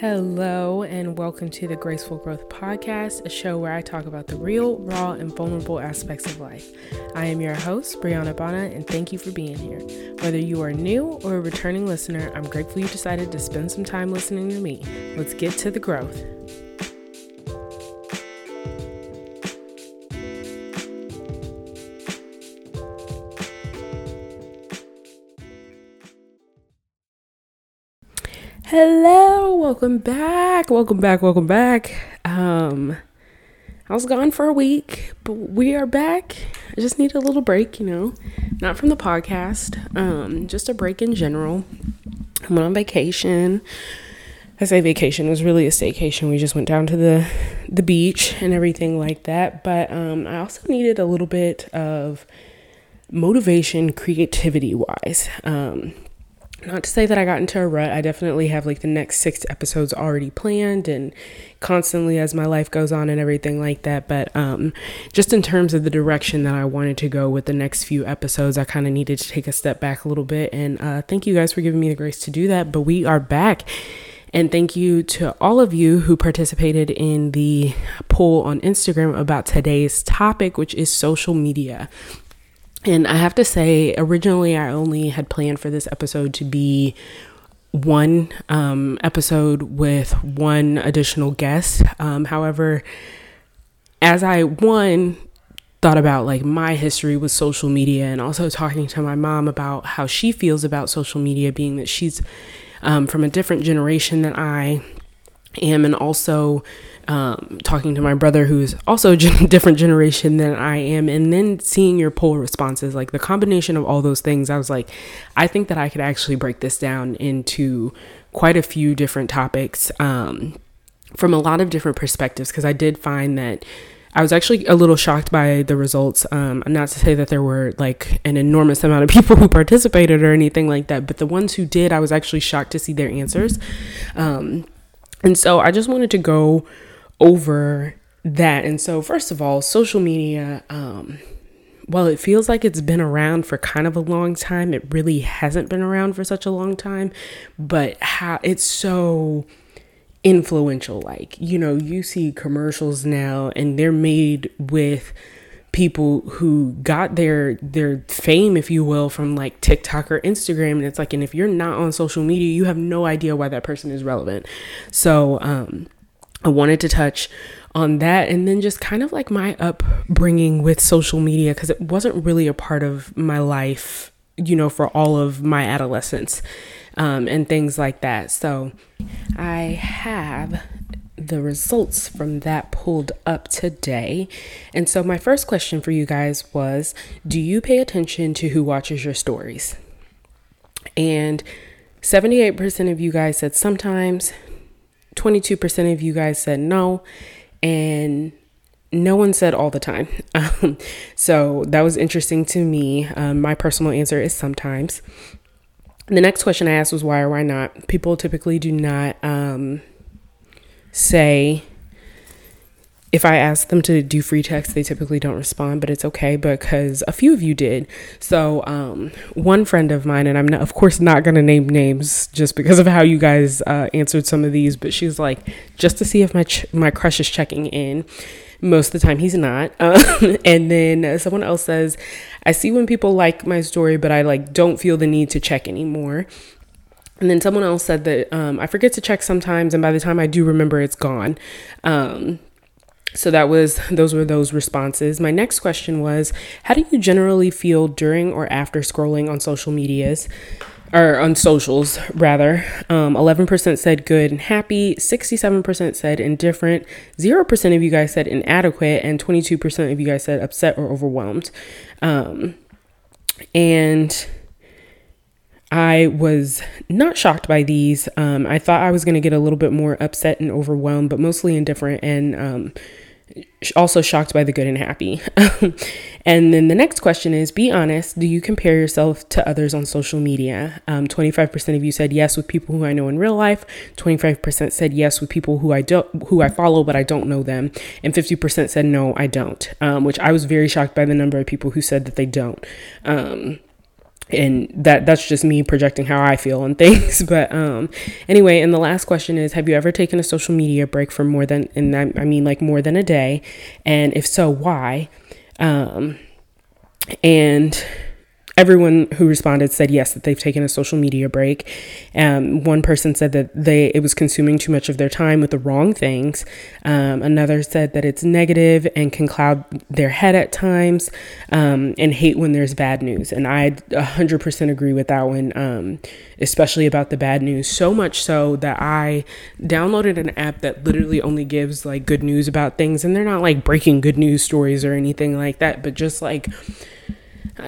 Hello, and welcome to the Graceful Growth Podcast, a show where I talk about the real, raw, and vulnerable aspects of life. I am your host, Brianna Bana, and thank you for being here. Whether you are new or a returning listener, I'm grateful you decided to spend some time listening to me. Let's get to the growth. Hello, welcome back. Welcome back. Welcome back. Um I was gone for a week, but we are back. I just need a little break, you know. Not from the podcast. Um just a break in general. I went on vacation. I say vacation, it was really a staycation. We just went down to the the beach and everything like that, but um I also needed a little bit of motivation creativity wise. Um not to say that I got into a rut. I definitely have like the next six episodes already planned and constantly as my life goes on and everything like that. But um, just in terms of the direction that I wanted to go with the next few episodes, I kind of needed to take a step back a little bit. And uh, thank you guys for giving me the grace to do that. But we are back. And thank you to all of you who participated in the poll on Instagram about today's topic, which is social media. And I have to say, originally, I only had planned for this episode to be one um, episode with one additional guest. Um, however, as I one thought about like my history with social media and also talking to my mom about how she feels about social media, being that she's um, from a different generation than I am, and also um, talking to my brother who's also a different generation than I am, and then seeing your poll responses, like the combination of all those things, I was like, I think that I could actually break this down into quite a few different topics um, from a lot of different perspectives because I did find that. I was actually a little shocked by the results. Um, not to say that there were like an enormous amount of people who participated or anything like that, but the ones who did, I was actually shocked to see their answers. Um, and so I just wanted to go over that. And so, first of all, social media, um, while it feels like it's been around for kind of a long time, it really hasn't been around for such a long time. But how it's so influential. Like, you know, you see commercials now and they're made with people who got their their fame if you will from like TikTok or Instagram and it's like and if you're not on social media you have no idea why that person is relevant. So um I wanted to touch on that and then just kind of like my upbringing with social media because it wasn't really a part of my life, you know, for all of my adolescence um, and things like that. So I have the results from that pulled up today. And so my first question for you guys was Do you pay attention to who watches your stories? And 78% of you guys said sometimes, 22% of you guys said no, and no one said all the time. Um, so that was interesting to me. Um, my personal answer is sometimes. The next question I asked was why or why not. People typically do not um, say if I ask them to do free text, they typically don't respond, but it's okay because a few of you did. So, um, one friend of mine, and I'm not, of course not going to name names just because of how you guys uh, answered some of these, but she's like, just to see if my ch- my crush is checking in. Most of the time, he's not. Um, and then someone else says, I see when people like my story, but I like don't feel the need to check anymore. And then someone else said that um, I forget to check sometimes, and by the time I do remember, it's gone. Um, so that was those were those responses. My next question was how do you generally feel during or after scrolling on social medias? Or on socials, rather. Um, 11% said good and happy, 67% said indifferent, 0% of you guys said inadequate, and 22% of you guys said upset or overwhelmed. Um, and I was not shocked by these. Um, I thought I was going to get a little bit more upset and overwhelmed, but mostly indifferent and um, also shocked by the good and happy. and then the next question is be honest, do you compare yourself to others on social media? Um, 25% of you said yes with people who I know in real life, 25% said yes with people who I don't who I follow but I don't know them, and 50% said no, I don't. Um, which I was very shocked by the number of people who said that they don't. Um, and that that's just me projecting how I feel on things. But um, anyway, and the last question is: Have you ever taken a social media break for more than, and I, I mean like more than a day, and if so, why? Um, and everyone who responded said yes that they've taken a social media break. Um, one person said that they it was consuming too much of their time with the wrong things. Um, another said that it's negative and can cloud their head at times um, and hate when there's bad news. And i 100% agree with that one um, especially about the bad news. So much so that i downloaded an app that literally only gives like good news about things. And they're not like breaking good news stories or anything like that but just like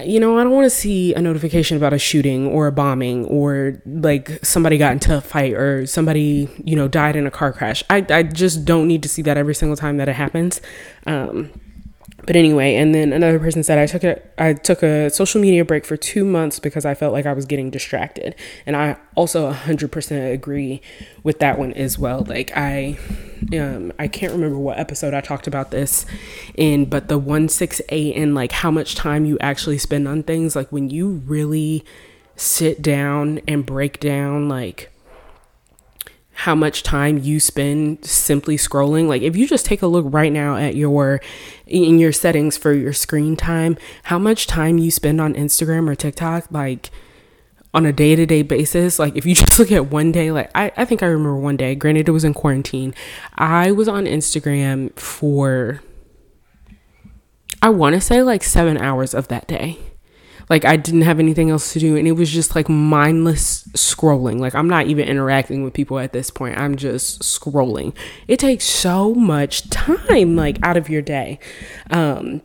you know, I don't want to see a notification about a shooting or a bombing or like somebody got into a fight or somebody, you know, died in a car crash. I, I just don't need to see that every single time that it happens. Um, but anyway, and then another person said I took a I took a social media break for two months because I felt like I was getting distracted, and I also 100% agree with that one as well. Like I, um, I can't remember what episode I talked about this in, but the one six eight and like how much time you actually spend on things. Like when you really sit down and break down like how much time you spend simply scrolling. Like if you just take a look right now at your in your settings for your screen time, how much time you spend on Instagram or TikTok like on a day-to-day basis like if you just look at one day like I, I think i remember one day granted it was in quarantine i was on instagram for i want to say like seven hours of that day like I didn't have anything else to do and it was just like mindless scrolling. Like I'm not even interacting with people at this point. I'm just scrolling. It takes so much time like out of your day. Um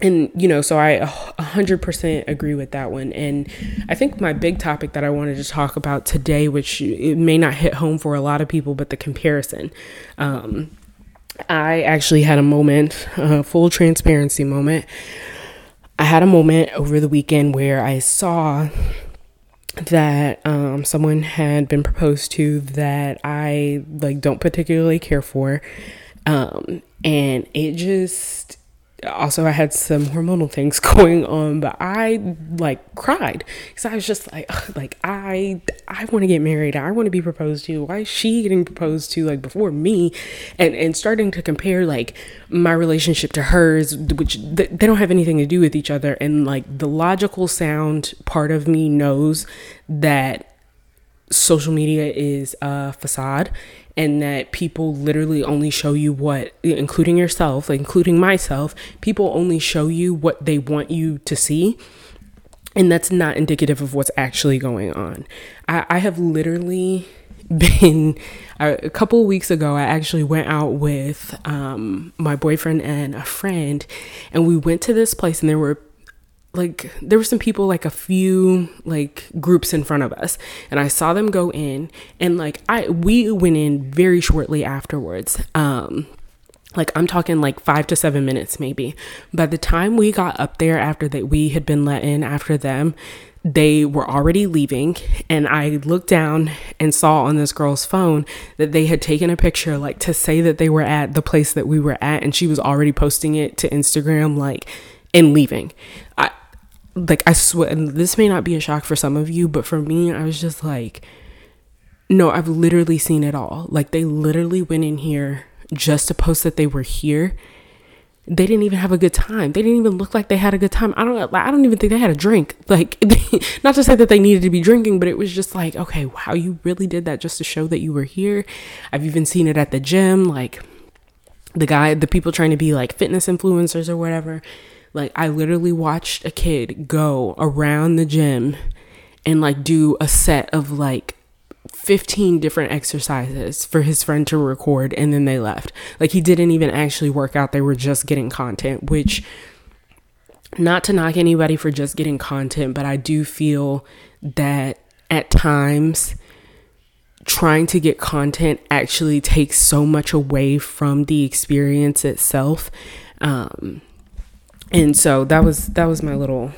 and you know so i 100% agree with that one and i think my big topic that i wanted to talk about today which it may not hit home for a lot of people but the comparison um, i actually had a moment a full transparency moment I had a moment over the weekend where I saw that um, someone had been proposed to that I like don't particularly care for, um, and it just also I had some hormonal things going on, but I like cried because I was just like, ugh, like I I want to get married. I want to be proposed to. Why is she getting proposed to like before me? And and starting to compare like my relationship to hers, which th- they don't have anything to do with each other. And like the logical sound part of me knows that social media is a facade and that people literally only show you what including yourself including myself people only show you what they want you to see and that's not indicative of what's actually going on. I, I have literally been a couple weeks ago i actually went out with um, my boyfriend and a friend and we went to this place and there were like there were some people like a few like groups in front of us and i saw them go in and like i we went in very shortly afterwards. Um like i'm talking like five to seven minutes maybe. By the time we got up there after that we had been let in after them they were already leaving and i looked down and saw on this girl's phone that they had taken a picture like to say that they were at the place that we were at and she was already posting it to instagram like and leaving like I swear and this may not be a shock for some of you, but for me, I was just like, no, I've literally seen it all. Like they literally went in here just to post that they were here. They didn't even have a good time. They didn't even look like they had a good time. I don't I don't even think they had a drink. Like not to say that they needed to be drinking, but it was just like, okay, wow, you really did that just to show that you were here. I've even seen it at the gym like the guy, the people trying to be like fitness influencers or whatever like I literally watched a kid go around the gym and like do a set of like 15 different exercises for his friend to record and then they left. Like he didn't even actually work out, they were just getting content, which not to knock anybody for just getting content, but I do feel that at times trying to get content actually takes so much away from the experience itself. Um, and so that was that was my little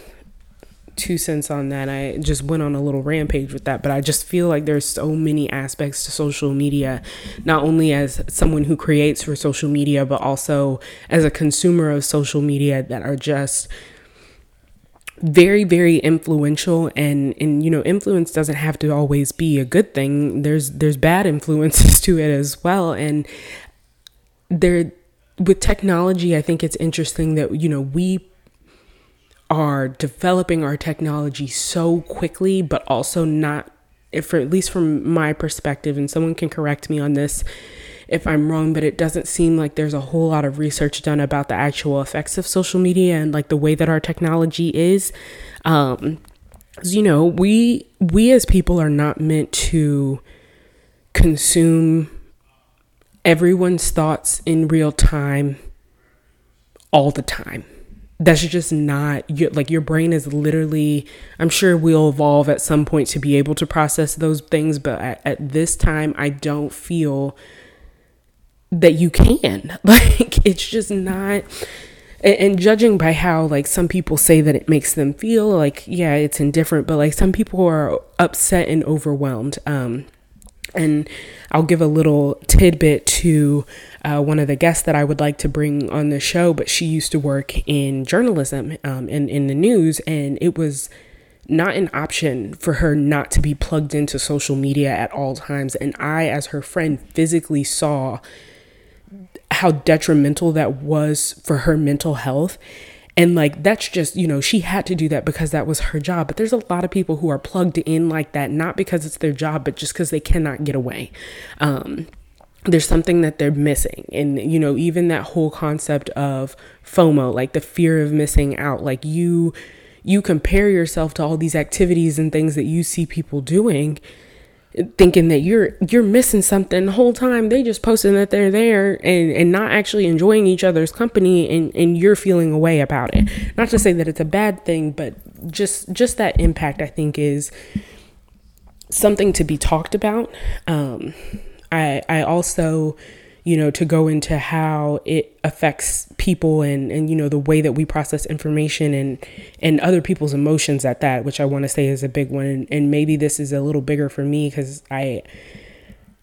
two cents on that. I just went on a little rampage with that, but I just feel like there's so many aspects to social media, not only as someone who creates for social media, but also as a consumer of social media that are just very very influential. And and you know influence doesn't have to always be a good thing. There's there's bad influences to it as well. And there with technology i think it's interesting that you know we are developing our technology so quickly but also not if at least from my perspective and someone can correct me on this if I'm wrong, but it doesn't seem like there's a whole lot of research done about the actual effects of social media and like the way that our technology is. Um, you know, we we as people are not meant to consume everyone's thoughts in real time all the time that's just not like your brain is literally i'm sure we'll evolve at some point to be able to process those things but at, at this time i don't feel that you can. Like it's just not and, judging by how like some people say that it makes them feel like yeah, it's indifferent, but like some people are upset and overwhelmed. Um and I'll give a little tidbit to uh, one of the guests that I would like to bring on the show, but she used to work in journalism um, and in the news, and it was not an option for her not to be plugged into social media at all times. And I, as her friend, physically saw how detrimental that was for her mental health. And like, that's just, you know, she had to do that because that was her job. But there's a lot of people who are plugged in like that, not because it's their job, but just because they cannot get away. Um, there's something that they're missing. And, you know, even that whole concept of FOMO, like the fear of missing out, like you, you compare yourself to all these activities and things that you see people doing thinking that you're you're missing something the whole time. They just posting that they're there and and not actually enjoying each other's company and and you're feeling a way about it. Not to say that it's a bad thing but just just that impact i think is something to be talked about. Um i i also you know, to go into how it affects people and, and you know, the way that we process information and, and other people's emotions at that, which I want to say is a big one. And, and maybe this is a little bigger for me because I,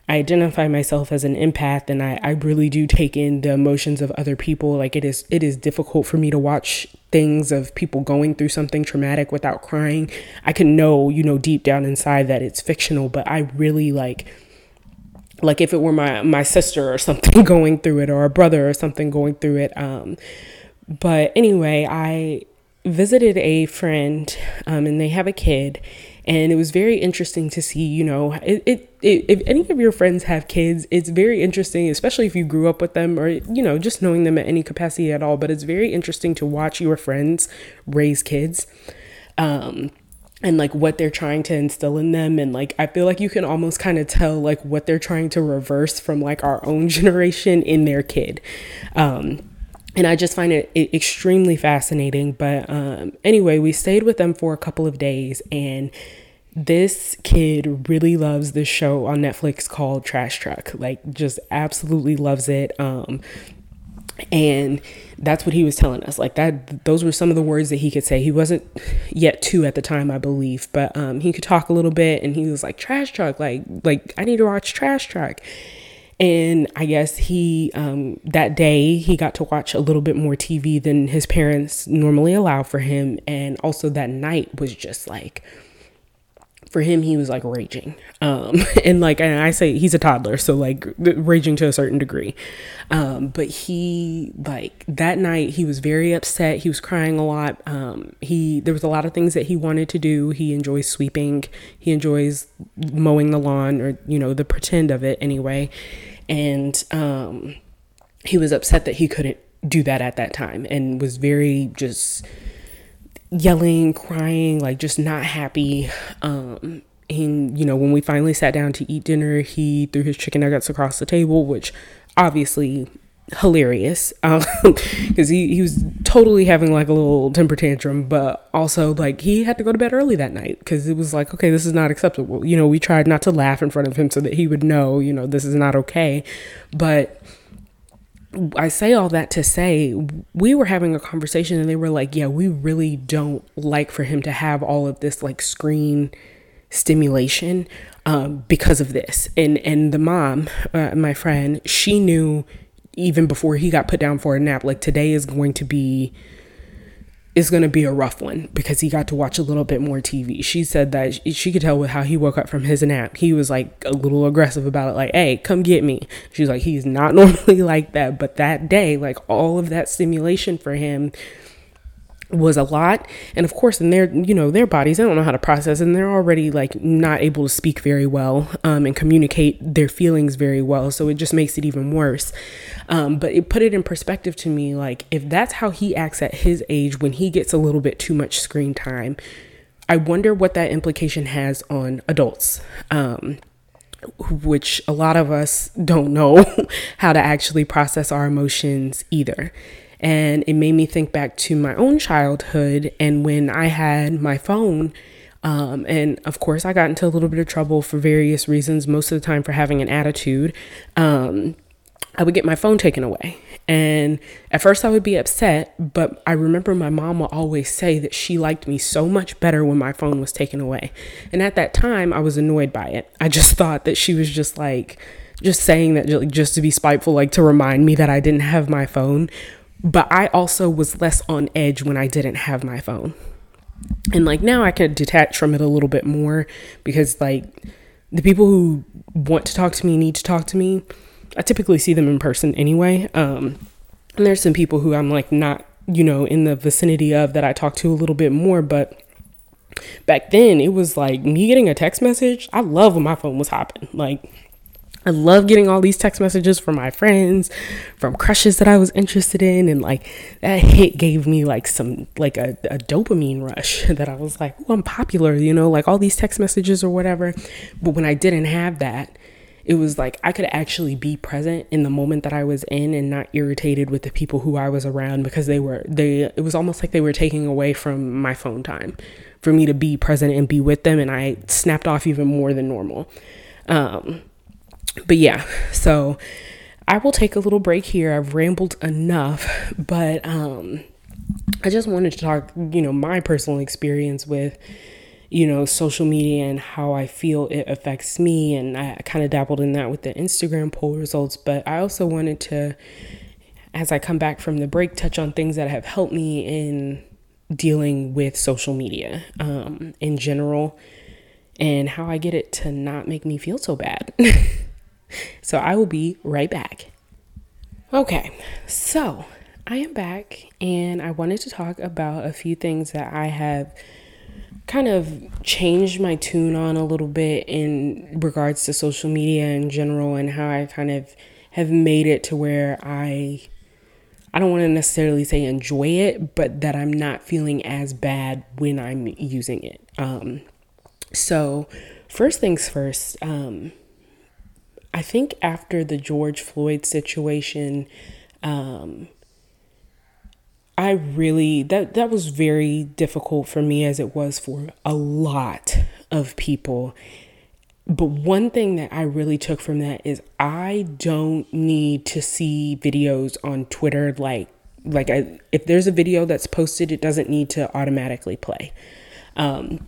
I identify myself as an empath and I, I really do take in the emotions of other people. Like it is it is difficult for me to watch things of people going through something traumatic without crying. I can know, you know, deep down inside that it's fictional, but I really like like if it were my my sister or something going through it or a brother or something going through it um but anyway i visited a friend um, and they have a kid and it was very interesting to see you know it, it, it, if any of your friends have kids it's very interesting especially if you grew up with them or you know just knowing them at any capacity at all but it's very interesting to watch your friends raise kids. Um, and like what they're trying to instill in them and like i feel like you can almost kind of tell like what they're trying to reverse from like our own generation in their kid um and i just find it, extremely fascinating but um anyway we stayed with them for a couple of days and this kid really loves this show on Netflix called Trash Truck. Like just absolutely loves it. Um and that's what he was telling us. Like that those were some of the words that he could say. He wasn't yet two at the time i believe but um, he could talk a little bit and he was like trash truck like like i need to watch trash truck and i guess he um, that day he got to watch a little bit more tv than his parents normally allow for him. And also that night was just like for him he was like raging. Um and like and i say he's a toddler so like raging to a certain degree. Um but he like that night he was very upset. He was crying a lot. Um he there was a lot of things that he wanted to do. He enjoys sweeping. He enjoys mowing the lawn or you know the pretend of it anyway. And um he was upset that he couldn't do that at that time and was very just yelling, crying, like just not happy. Um, and you know, when we finally sat down to eat dinner, he threw his chicken nuggets across the table, which obviously hilarious um because he, he was totally having like a little temper tantrum but also like he had to go to bed early that night because it was like okay this is not acceptable you know we tried not to laugh in front of him so that he would know you know this is not okay but I say all that to say we were having a conversation and they were like, yeah, we really don't like for him to have all of this like screen stimulation um, because of this. And and the mom, uh, my friend, she knew even before he got put down for a nap, like today is going to be is going to be a rough one because he got to watch a little bit more TV. She said that she could tell with how he woke up from his nap. He was like a little aggressive about it, like, hey, come get me. She's like, he's not normally like that. But that day, like all of that stimulation for him was a lot. And of course in their you know their bodies they don't know how to process and they're already like not able to speak very well um, and communicate their feelings very well. So it just makes it even worse. Um, but it put it in perspective to me like if that's how he acts at his age when he gets a little bit too much screen time i wonder what that implication has on adults um, which a lot of us don't know how to actually process our emotions either and it made me think back to my own childhood and when I had my phone. Um, and of course, I got into a little bit of trouble for various reasons, most of the time for having an attitude. Um, I would get my phone taken away. And at first, I would be upset, but I remember my mom would always say that she liked me so much better when my phone was taken away. And at that time, I was annoyed by it. I just thought that she was just like, just saying that just to be spiteful, like to remind me that I didn't have my phone. But I also was less on edge when I didn't have my phone. And like now I can detach from it a little bit more because like the people who want to talk to me need to talk to me. I typically see them in person anyway. Um, and there's some people who I'm like not, you know, in the vicinity of that I talk to a little bit more, but back then it was like me getting a text message. I love when my phone was hopping. Like I love getting all these text messages from my friends, from crushes that I was interested in. And like that hit gave me like some, like a, a dopamine rush that I was like, oh, I'm popular, you know, like all these text messages or whatever. But when I didn't have that, it was like I could actually be present in the moment that I was in and not irritated with the people who I was around because they were, they, it was almost like they were taking away from my phone time for me to be present and be with them. And I snapped off even more than normal. Um, but yeah, so I will take a little break here. I've rambled enough, but um I just wanted to talk, you know, my personal experience with you know, social media and how I feel it affects me. And I kind of dabbled in that with the Instagram poll results. But I also wanted to, as I come back from the break, touch on things that have helped me in dealing with social media um, in general and how I get it to not make me feel so bad. So I will be right back. Okay, so I am back and I wanted to talk about a few things that I have kind of changed my tune on a little bit in regards to social media in general and how I kind of have made it to where I I don't want to necessarily say enjoy it, but that I'm not feeling as bad when I'm using it. Um, so, first things first, um, I think after the George Floyd situation, um, I really that that was very difficult for me as it was for a lot of people. But one thing that I really took from that is I don't need to see videos on Twitter like like I, if there's a video that's posted, it doesn't need to automatically play. Um,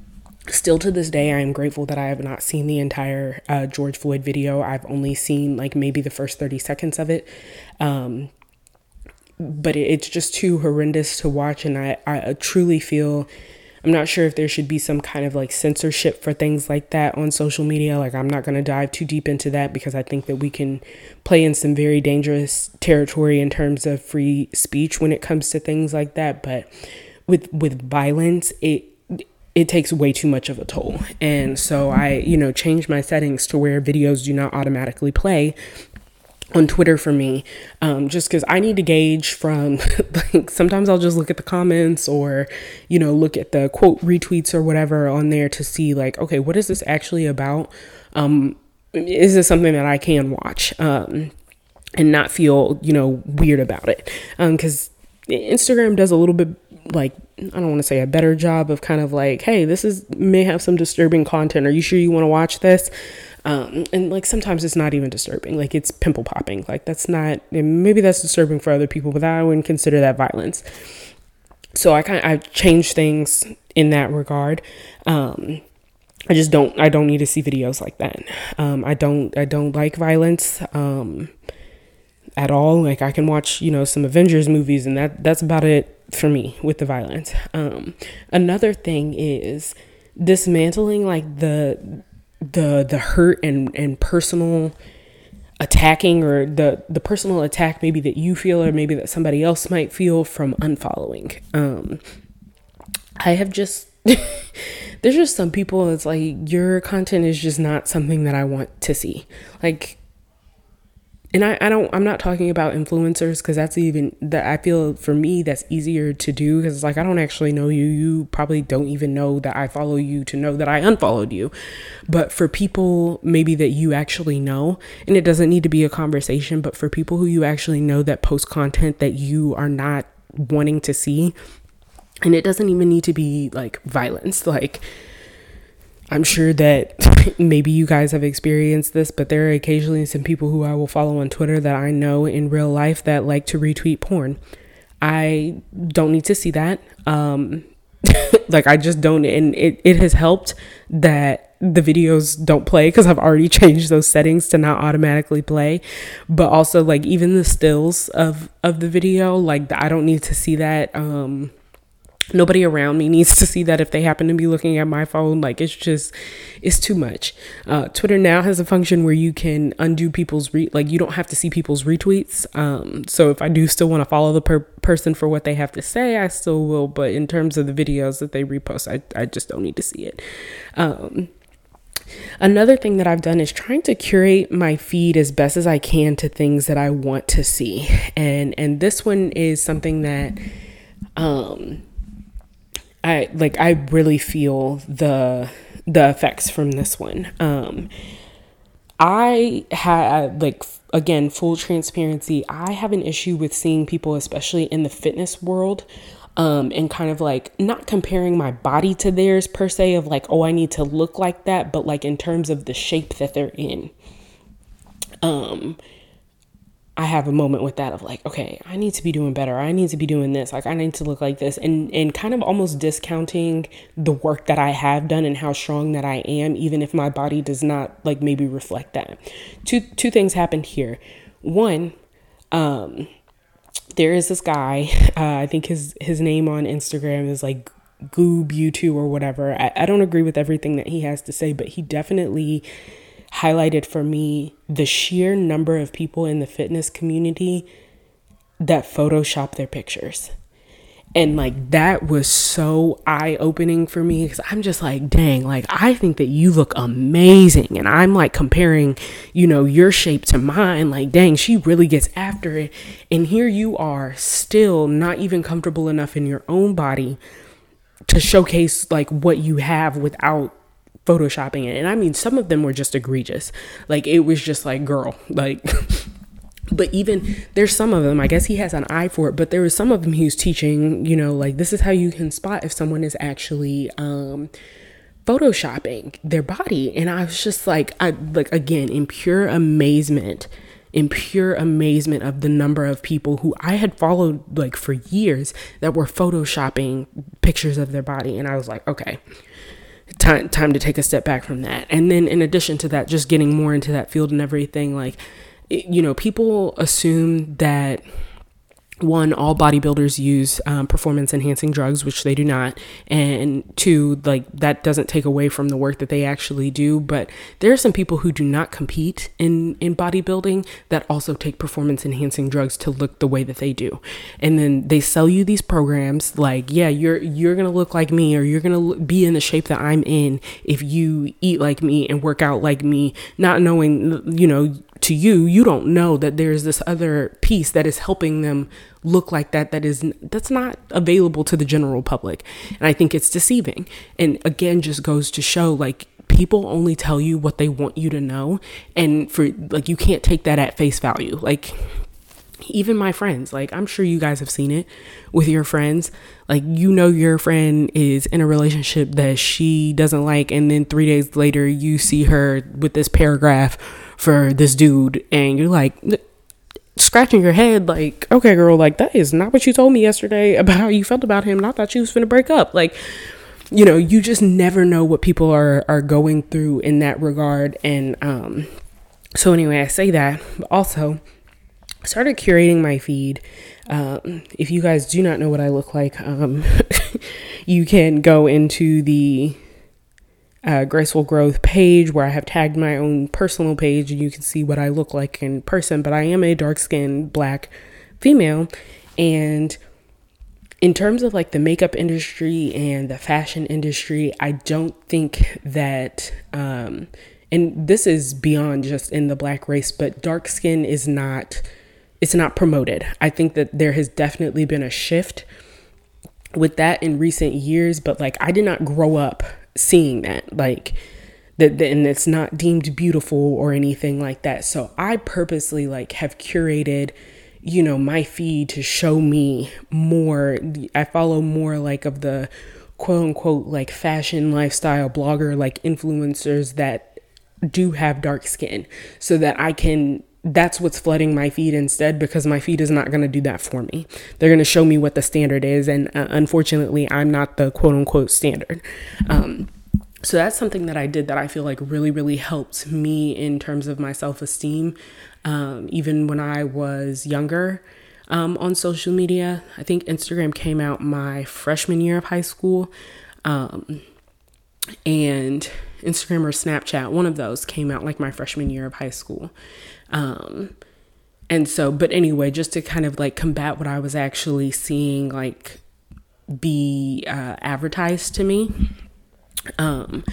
Still to this day, I am grateful that I have not seen the entire uh, George Floyd video. I've only seen like maybe the first 30 seconds of it. Um, but it, it's just too horrendous to watch. And I, I truly feel I'm not sure if there should be some kind of like censorship for things like that on social media. Like, I'm not going to dive too deep into that because I think that we can play in some very dangerous territory in terms of free speech when it comes to things like that. But with with violence, it it takes way too much of a toll. And so I, you know, changed my settings to where videos do not automatically play on Twitter for me, um, just because I need to gauge from like sometimes I'll just look at the comments or you know look at the quote retweets or whatever on there to see like okay what is this actually about? Um, is this something that I can watch um, and not feel you know weird about it? Because um, Instagram does a little bit like I don't want to say a better job of kind of like, hey, this is may have some disturbing content. Are you sure you want to watch this? Um, and like sometimes it's not even disturbing. Like it's pimple popping. Like that's not. Maybe that's disturbing for other people, but I wouldn't consider that violence. So I kind of I've changed things in that regard. Um, I just don't. I don't need to see videos like that. Um, I don't. I don't like violence. Um, at all. Like I can watch, you know, some Avengers movies and that that's about it for me with the violence. Um, another thing is dismantling like the the the hurt and and personal attacking or the the personal attack maybe that you feel or maybe that somebody else might feel from unfollowing. Um, I have just there's just some people it's like your content is just not something that I want to see. Like and I, I don't i'm not talking about influencers because that's even that i feel for me that's easier to do because it's like i don't actually know you. You probably don't even know that i follow you to know that i unfollowed you. But for people maybe that you actually know and it doesn't need to be a conversation but for people who you actually know that post content that you are not wanting to see and it doesn't even need to be like violence. Like I'm sure that maybe you guys have experienced this, but there are occasionally some people who I will follow on Twitter that I know in real life that like to retweet porn. I don't need to see that. Um, like I just don't, and it, it has helped that the videos don't play because I've already changed those settings to not automatically play. But also like even the stills of of the video, like I don't need to see that. Um, nobody around me needs to see that if they happen to be looking at my phone like it's just it's too much. Uh, twitter now has a function where you can undo people's re like you don't have to see people's retweets. Um, so if i do still want to follow the per- person for what they have to say i still will but in terms of the videos that they repost i, I just don't need to see it. Um, Another thing that I've done is trying to curate my feed as best as I can to things that I want to see. And and this one is something that um I like I really feel the the effects from this one. Um I had like again full transparency. I have an issue with seeing people especially in the fitness world um and kind of like not comparing my body to theirs per se of like oh I need to look like that, but like in terms of the shape that they're in. Um I have a moment with that of like, okay, I need to be doing better. I need to be doing this. Like I need to look like this and and kind of almost discounting the work that I have done and how strong that I am even if my body does not like maybe reflect that. Two two things happened here. One, um there is this guy, uh, I think his his name on Instagram is like Goob U2 or whatever. I, I don't agree with everything that he has to say, but he definitely highlighted for me the sheer number of people in the fitness community that Photoshop their pictures. And like that was so eye opening for me because I'm just like, dang, like I think that you look amazing. And I'm like comparing, you know, your shape to mine. Like, dang, she really gets after it. And here you are still not even comfortable enough in your own body to showcase like what you have without photoshopping it. And I mean, some of them were just egregious. Like, it was just like, girl, like, but even there's some of them, I guess he has an eye for it, but there was some of them he was teaching, you know, like, this is how you can spot if someone is actually, um, photoshopping their body and i was just like i like again in pure amazement in pure amazement of the number of people who I had followed like for years that were photoshopping pictures of their body. And I was like, okay, time time to take a step back from that. And then in addition to that just getting more into that field and everything like you know people assume that one, all bodybuilders use um, performance enhancing drugs, which they do not. And two, like that doesn't take away from the work that they actually do. But there are some people who do not compete in, in bodybuilding that also take performance enhancing drugs to look the way that they do. And then they sell you these programs like, yeah, you're, you're going to look like me or you're going to be in the shape that I'm in if you eat like me and work out like me, not knowing, you know, to you you don't know that there's this other piece that is helping them look like that that is that's not available to the general public. And i think it's deceiving. And again just goes to show like people only tell you what they want you to know. And for like you can't take that at face value. Like even my friends like i'm sure you guys have seen it with your friends. Like you know your friend is in a relationship that she doesn't like and then 3 days later you see her with this paragraph for this dude and you're like scratching your head like okay girl like that is not what you told me yesterday about how you felt about him i thought you was gonna break up. Like you know you just never know what people are are going through in that regard and um so anyway i say that. But also started curating my feed. Um, if you guys do not know what I look like, um, you can go into the uh, Graceful Growth page where I have tagged my own personal page and you can see what I look like in person. But I am a dark skinned black female. And in terms of like the makeup industry and the fashion industry, I don't think that, um, and this is beyond just in the black race, but dark skin is not, it's not promoted. I think that there has definitely been a shift with that in recent years, but like I did not grow up seeing that, like, that and it's not deemed beautiful or anything like that. So I purposely like have curated you know, my feed to show me more. I follow more like of the quote unquote like fashion lifestyle blogger, like influencers that do have dark skin so that I can that's what's flooding my feed instead because my feed is not going to do that for me. They're going to show me what the standard is. And uh, unfortunately, I'm not the quote unquote standard. Um, so that's something that I did that I feel like really, really helped me in terms of my self esteem um, even when I was younger um, on social media. I think Instagram came out my freshman year of high school. Um, and Instagram or Snapchat, one of those came out like my freshman year of high school. Um, and so, but anyway, just to kind of like combat what I was actually seeing, like be uh, advertised to me. Um,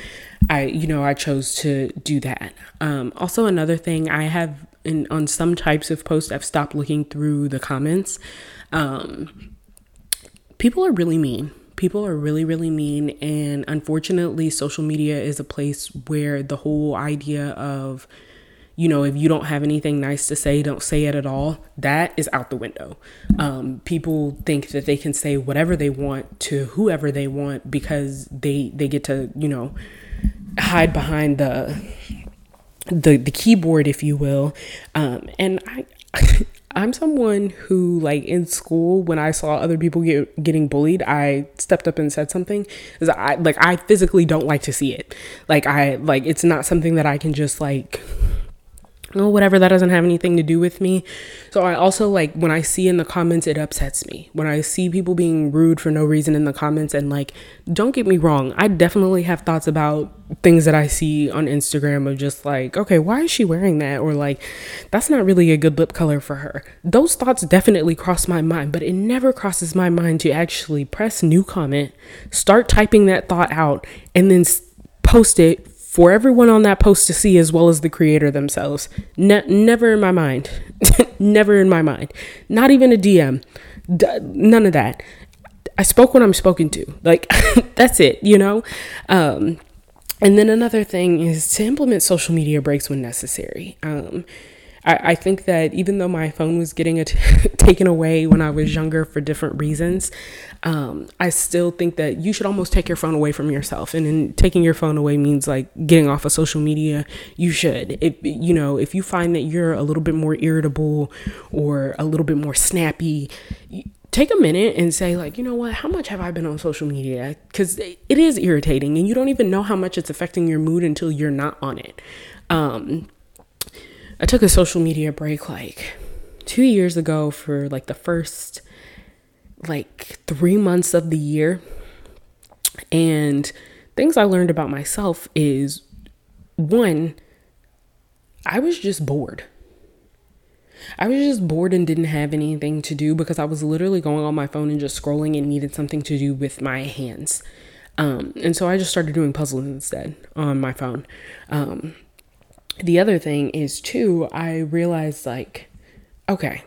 I, you know, I chose to do that. Um, also, another thing, I have in on some types of posts, I've stopped looking through the comments. Um, people are really mean. People are really, really mean. And unfortunately, social media is a place where the whole idea of, you know, if you don't have anything nice to say, don't say it at all. That is out the window. Um, people think that they can say whatever they want to whoever they want because they they get to, you know, hide behind the the the keyboard, if you will. Um, and I. I'm someone who, like in school, when I saw other people get getting bullied, I stepped up and said something. Cause I like I physically don't like to see it. Like I like it's not something that I can just like oh, whatever, that doesn't have anything to do with me. So I also like when I see in the comments, it upsets me. When I see people being rude for no reason in the comments, and like, don't get me wrong, I definitely have thoughts about things that I see on Instagram of just like, okay, why is she wearing that? Or like, that's not really a good lip color for her. Those thoughts definitely cross my mind, but it never crosses my mind to actually press new comment, start typing that thought out, and then post it for everyone on that post to see as well as the creator themselves. Ne- never in my mind. never in my mind. Not even a DM. D- none of that. I spoke when I'm spoken to. Like that's it, you know? Um and then another thing is to implement social media breaks when necessary. Um I, I think that even though my phone was getting taken away when I was younger for different reasons, um, I still think that you should almost take your phone away from yourself. And in taking your phone away means like getting off of social media. You should. If you know, if you find that you're a little bit more irritable or a little bit more snappy, take a minute and say like you know what how much have i been on social media because it is irritating and you don't even know how much it's affecting your mood until you're not on it um, I took a social media break like two years ago for like the first like three months of the year. And things I learned about myself is one, I was just bored. I was just bored and didn't have anything to do because I was literally going on my phone and just scrolling and needed something to do with my hands. Um, and so I just started doing puzzles instead on my phone. Um, the other thing is too, I realized like, okay,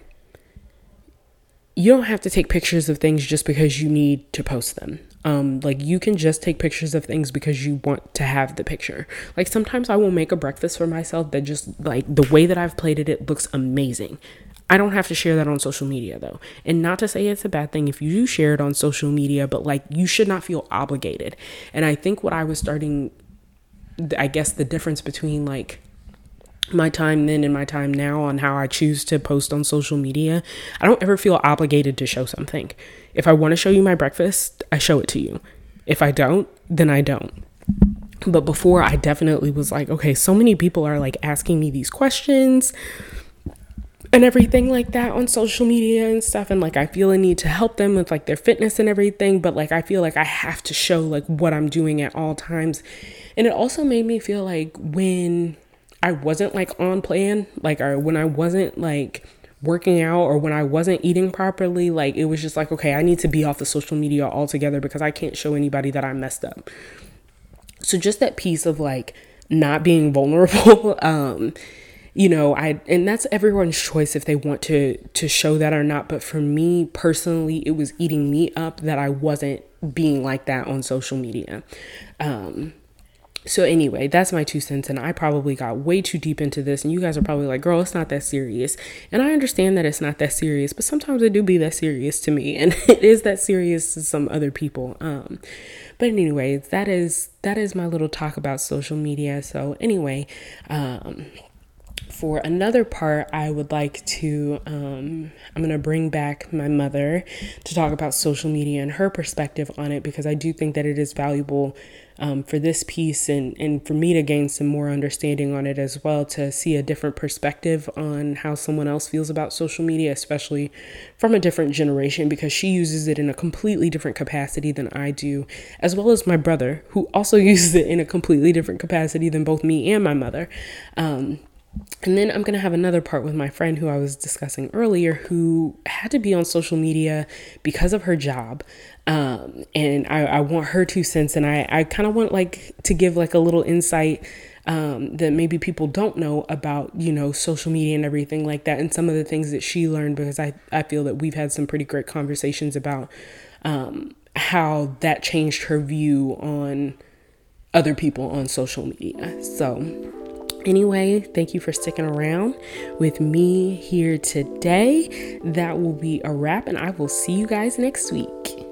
you don't have to take pictures of things just because you need to post them. Um, like you can just take pictures of things because you want to have the picture. Like sometimes I will make a breakfast for myself that just like the way that I've plated it looks amazing. I don't have to share that on social media though. And not to say it's a bad thing if you do share it on social media, but like you should not feel obligated. And I think what I was starting I guess the difference between like my time then and my time now on how I choose to post on social media, I don't ever feel obligated to show something. If I want to show you my breakfast, I show it to you. If I don't, then I don't. But before, I definitely was like, okay, so many people are like asking me these questions. and everything like that on social media and stuff and like I feel a need to help them with like their fitness and everything but like I feel like I have to show like what I'm doing at all times and it also made me feel like when I wasn't like on plan like or when I wasn't like working out or when I wasn't eating properly like it was just like okay I need to be off the social media altogether because I can't show anybody that I messed up. So just that piece of like not being vulnerable um you know i and that's everyone's choice if they want to to show that or not but for me personally it was eating me up that i wasn't being like that on social media. Um so anyway that's my two cents and i probably got way too deep into this and you guys are probably like girl it's not that serious. And i understand that it's not that serious but sometimes it do be that serious to me and it is that serious to some other people um but anyways that is that is my little talk about social media. So anyway um for another part, I would like to, um, I'm going to bring back my mother to talk about social media and her perspective on it because I do think that it is valuable um, for this piece and, and for me to gain some more understanding on it as well, to see a different perspective on how someone else feels about social media, especially from a different generation, because she uses it in a completely different capacity than I do, as well as my brother, who also uses it in a completely different capacity than both me and my mother. Um, and then I'm going to have another part with my friend who I was discussing earlier who had to be on social media because of her job. Um, and I, I, want her two cents. And I, I kind of want like to give like a little insight um, that maybe people don't know about, you know, social media and everything like that. And some of the things that she learned because I, I feel that we've had some pretty great conversations about um, how that changed her view on other people on social media. So, Anyway, thank you for sticking around with me here today. That will be a wrap, and I will see you guys next week.